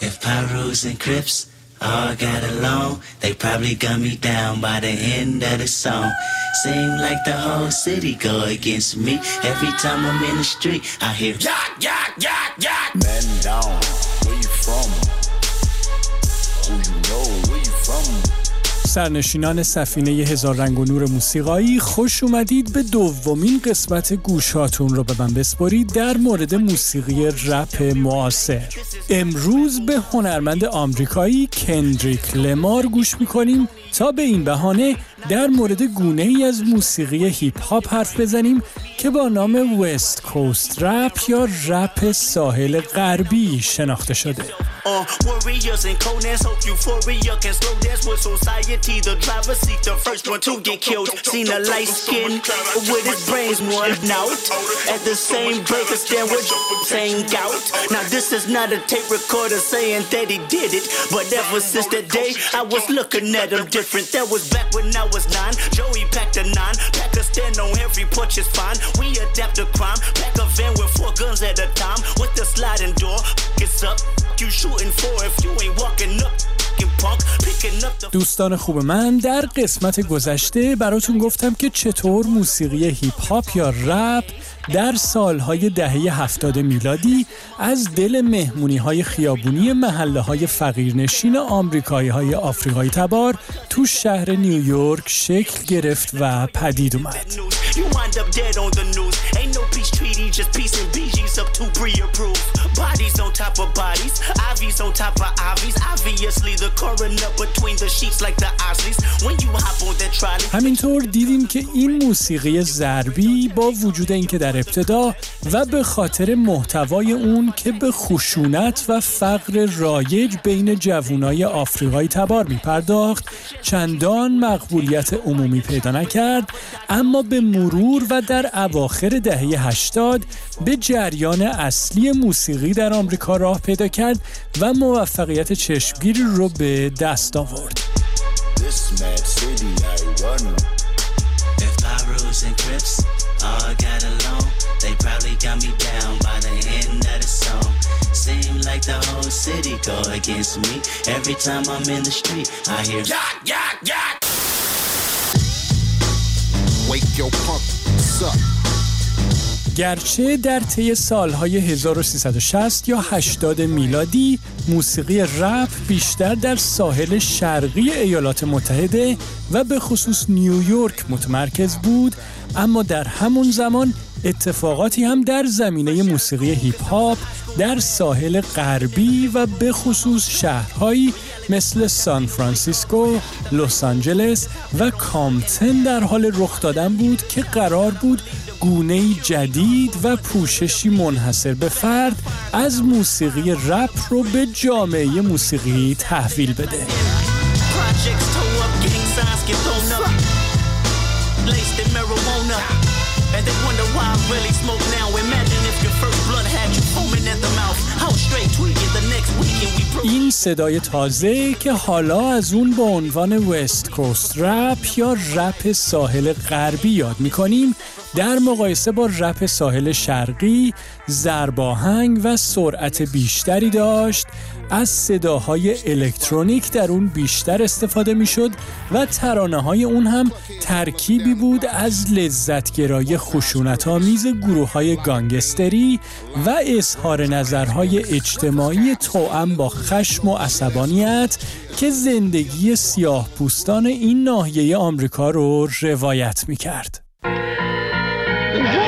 If Pyrus and Crips all got along, they probably got me down by the end of the song. Seem like the whole city go against me. Every time I'm in the street, I hear yak, yak, yak, yak. Man down, where you from? سرنشینان سفینه هزار رنگ و نور موسیقایی خوش اومدید به دومین قسمت گوشاتون رو به من بسپارید در مورد موسیقی رپ معاصر. امروز به هنرمند آمریکایی کندریک لمار گوش می‌کنیم تا به این بهانه در مورد گونه ای از موسیقی هیپ هاپ حرف بزنیم که با نام وست کوست رپ یا رپ ساحل غربی شناخته شده. Uh, warriors and conans hope euphoria can slow dance with society. The driver seat, the first one to get killed. Seen a light skin with his brains worn out. At the same breaker stand with same gout. Now this is not a tape recorder saying that he did it, but ever since that day I was looking at him different. That was back when I was nine. Joey packed a nine, pack a stand on every porch is fine. We adapt to crime, pack a van with four guns at a time with the sliding door. It's up, دوستان خوب من در قسمت گذشته براتون گفتم که چطور موسیقی هیپ هاپ یا رپ در سالهای دهه هفتاد میلادی از دل مهمونی های خیابونی محله های فقیرنشین آمریکایی های آفریقایی تبار تو شهر نیویورک شکل گرفت و پدید اومد. همینطور دیدیم که این موسیقی زربی با وجود اینکه در ابتدا و به خاطر محتوای اون که به خشونت و فقر رایج بین جوانای آفریقایی تبار می پرداخت چندان مقبولیت عمومی پیدا نکرد اما به مرور و در اواخر دهه 80 به جریان اصلی موسیقی در آمریکا راه پیدا کرد و موفقیت چشمگیری رو به دست آورد This mad city I run. If Pyrus and Crips all got along, they probably got me down by the end of the song. Seem like the whole city go against me. Every time I'm in the street, I hear yak, yak, yak. Wake your punk up. گرچه در طی سالهای 1360 یا 80 میلادی موسیقی رپ بیشتر در ساحل شرقی ایالات متحده و به خصوص نیویورک متمرکز بود اما در همون زمان اتفاقاتی هم در زمینه موسیقی هیپ هاپ در ساحل غربی و به خصوص شهرهایی مثل سان فرانسیسکو، لس آنجلس و کامپتن در حال رخ دادن بود که قرار بود گونه جدید و پوششی منحصر به فرد از موسیقی رپ رو به جامعه موسیقی تحویل بده. They wonder why I really smoke now. Imagine if your first blood had you foaming at the mouth. How straight tweaking the next weekend we broke. این صدای تازه که حالا از اون با عنوان وست کوست رپ یا رپ ساحل غربی یاد می‌کنیم در مقایسه با رپ ساحل شرقی زرباهنگ و سرعت بیشتری داشت از صداهای الکترونیک در اون بیشتر استفاده می‌شد و ترانه های اون هم ترکیبی بود از لذتگرای خشونت آمیز گروه های گانگستری و اظهار نظرهای اجتماعی توأم با خشم و عصبانیت که زندگی سیاه پوستان این ناحیه آمریکا رو روایت می کرد. Yeah.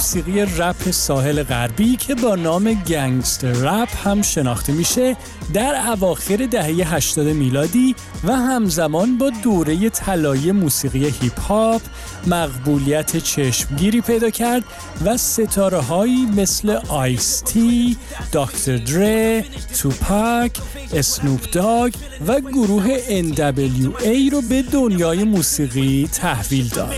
موسیقی رپ ساحل غربی که با نام gangster rap هم شناخته میشه. در اواخر دهه 80 میلادی و همزمان با دوره طلایی موسیقی هیپ هاپ مقبولیت چشمگیری پیدا کرد و ستاره هایی مثل آیس تی، داکتر دره، توپاک، اسنوپ داگ و گروه NWA رو به دنیای موسیقی تحویل داد.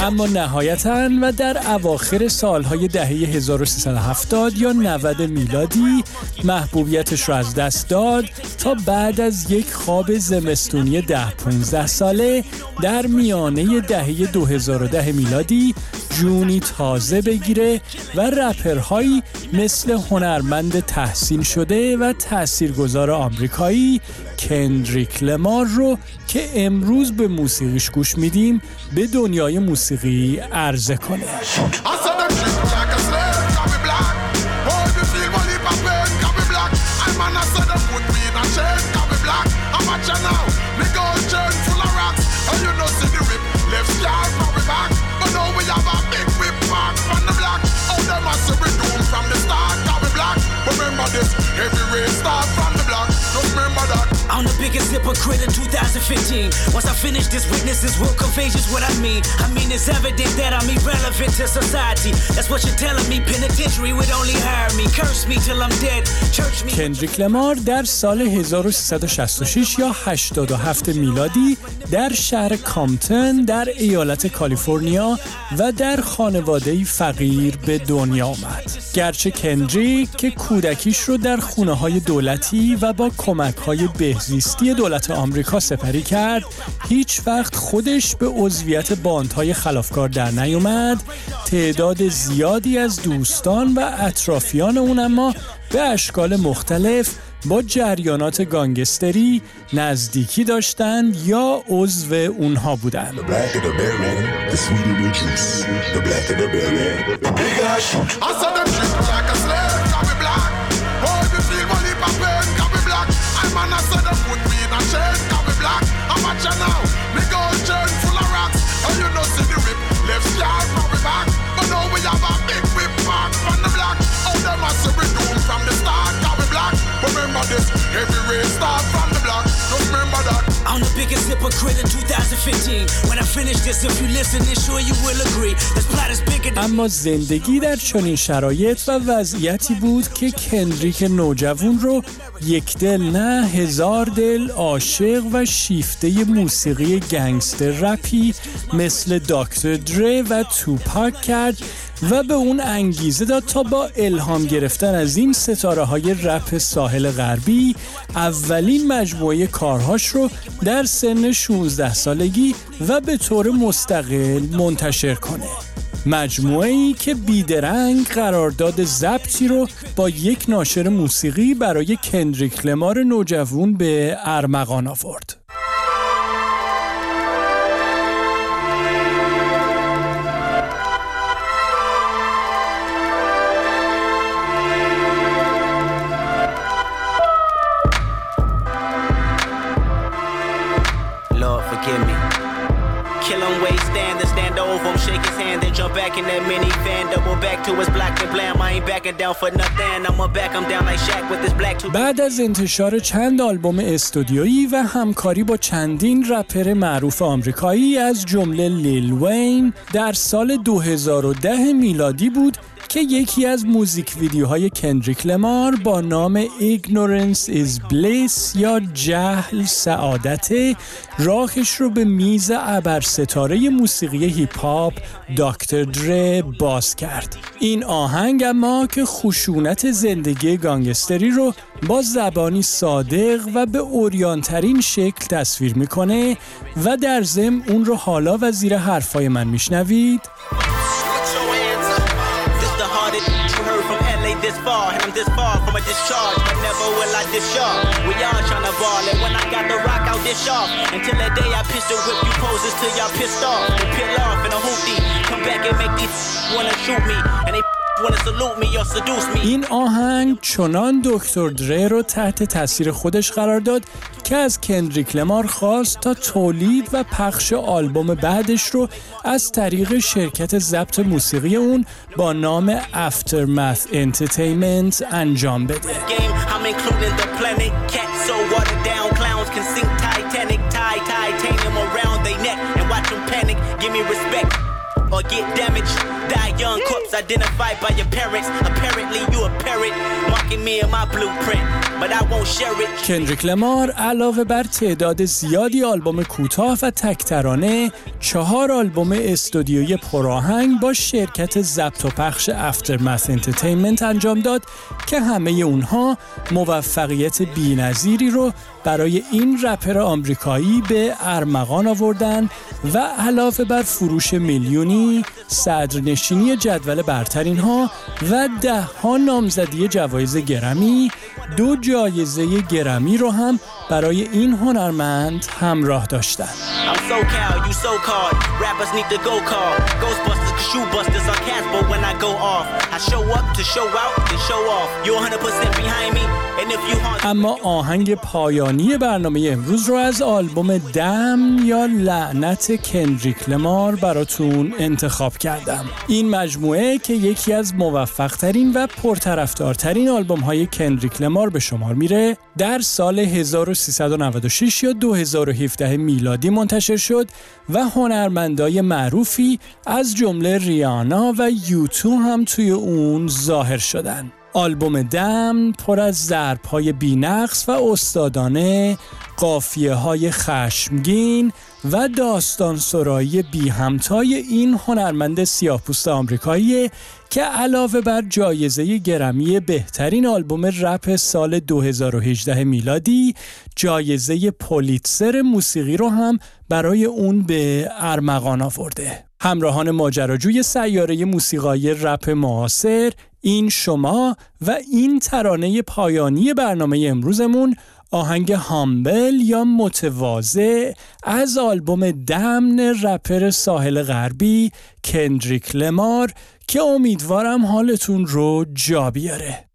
اما نهایتا و در اواخر سالهای دهه 1370 یا 90 میلادی محبوبیتش را از دست داد تا بعد از یک خواب زمستونی 10 15 ساله در میانه دهه 2010 میلادی جونی تازه بگیره و رپرهایی مثل هنرمند تحسین شده و تاثیرگذار آمریکایی کندریک لمار رو که امروز به موسیقیش گوش میدیم به دنیای موسیقی عرضه کنه. Just a کندریک لمار در سال 1366 یا 87 میلادی در شهر کامتن در ایالت کالیفرنیا و در خانواده فقیر به دنیا آمد. گرچه کندریک که کودکیش رو در خونه های دولتی و با کمک های بهزیستی دولت آمریکا سپری کرد هیچ وقت خودش به عضویت باندهای خلافکار در نیومد تعداد زیادی از دوستان و اطرافیان اون اما به اشکال مختلف با جریانات گانگستری نزدیکی داشتند یا عضو اونها بودند. اما زندگی در چنین شرایط و وضعیتی بود که کندریک نوجوان رو یک دل نه هزار دل عاشق و شیفته موسیقی گنگستر رپی مثل داکتر دره و توپاک کرد و به اون انگیزه داد تا با الهام گرفتن از این ستاره های رپ ساحل غربی اولین مجموعه کارهاش رو در سن 16 سالگی و به طور مستقل منتشر کنه مجموعه ای که بیدرنگ قرارداد ضبطی رو با یک ناشر موسیقی برای کندریک لمار نوجوون به ارمغان آورد. Back in that minifan, double back to his black and blam. I ain't backing down for nothing. I'ma back him down like Shaq with his black tooth. بعد از انتشار چند آلبوم استودیویی و همکاری با چندین رپر معروف آمریکایی از جمله لیل وین در سال 2010 میلادی بود که یکی از موزیک ویدیوهای کندریک لمار با نام Ignorance is Bliss یا جهل سعادت راهش رو به میز ابر ستاره موسیقی هیپ هاپ داکتر دره باز کرد. این آهنگ اما که خشونت زندگی گانگستری رو با زبانی صادق و به اوریانترین شکل تصویر می‌کنه و در ضمن اون رو حالا و زیر حرفای من میشنوید. This far, and I'm this far from a discharge, but never will I discharge. We all tryna ball, and when I got the rock, I'll dish off. Until that day I pistol whip you poses till y'all pissed off. And peel off in a hoopty, come back and make these wanna shoot me, and they این آهنگ چنان دکتر دره رو تحت تاثیر خودش قرار داد که از کندریک لمار خواست تا تولید و پخش آلبوم بعدش رو از طریق شرکت ضبط موسیقی اون با نام Aftermath Entertainment انجام بده. Die young, corpse identified by your parents. Apparently you a parrot, marking me in my blueprint. But I won't share it. کندریک لمار علاوه بر تعداد زیادی آلبوم کوتاه و تکترانه چهار آلبوم استودیوی پراهنگ با شرکت ضبط و پخش افترمث انترتینمنت انجام داد که همه اونها موفقیت بینظیری رو برای این رپر آمریکایی به ارمغان آوردن و علاوه بر فروش میلیونی صدرنشینی جدول برترین ها و ده ها نامزدی جوایز گرمی دو جایزه گرمی رو هم برای این هنرمند همراه داشتن. اما آهنگ پایانی برنامه امروز رو از آلبوم دم یا لعنت کندریک لمار براتون انتخاب کردم. این مجموعه که یکی از موفق ترین و پرطرفدارترین آلبوم های کندریک لمار به شمار میره در سال 1396 یا 2017 میلادی منتشر شد و هنرمندای معروفی از جمله ریانا و یوتو هم توی اون ظاهر شدن. آلبوم دم پر از ضرب های بینقص و استادانه قافیه های خشمگین و داستان سرایی بی همتای این هنرمند سیاهپوست آمریکایی که علاوه بر جایزه گرمی بهترین آلبوم رپ سال 2018 میلادی جایزه پولیتسر موسیقی رو هم برای اون به ارمغان آورده. همراهان ماجراجوی سیاره موسیقای رپ معاصر این شما و این ترانه پایانی برنامه امروزمون آهنگ هامبل یا متواضع از آلبوم دمن رپر ساحل غربی کندریک لمار که امیدوارم حالتون رو جا بیاره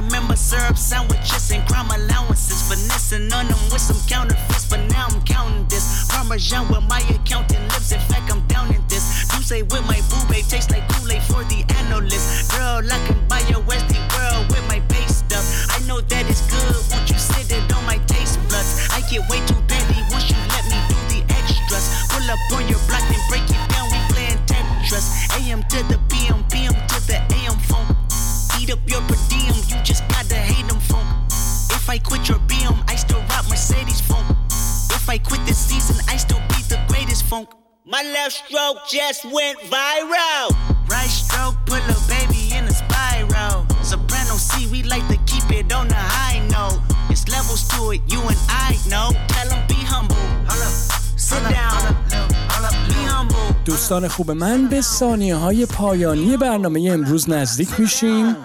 remember syrup sandwiches and crime allowances. Finessing on them with some counterfeits, but now I'm counting this. Parmesan with my accountant lips. In fact, I'm down in say with my boo babe tastes like Kool-Aid for the analyst. Girl, I can buy your Westie world with my base stuff. I know that it's good. Won't you sit it on my taste buds? I get way too petty once you let me do the extras. Pull up on your block and break it down. We playing Tetris. AM to the PM, My left stroke just went viral. Right stroke put a baby in a spiral. Soprano C, we like to keep it on the high note. It's levels to it, you and I know. Tell them be humble. Hold up. Sit down. دوستان خوب من به ثانیه های پایانی برنامه امروز نزدیک میشیم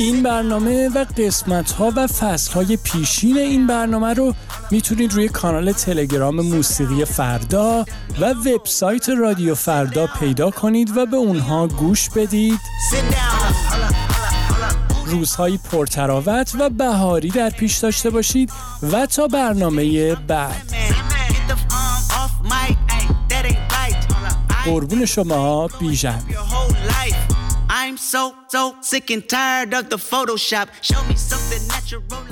این برنامه و قسمت ها و فصل های پیشین این برنامه رو می‌تونید روی کانال تلگرام موسیقی فردا و وبسایت رادیو فردا پیدا کنید و به اونها گوش بدید. روزهای پرتراوت و بهاری در پیش داشته باشید و تا برنامه بعد. قربون شما بیژن. So, so sick and tired of the Photoshop. Show me something natural.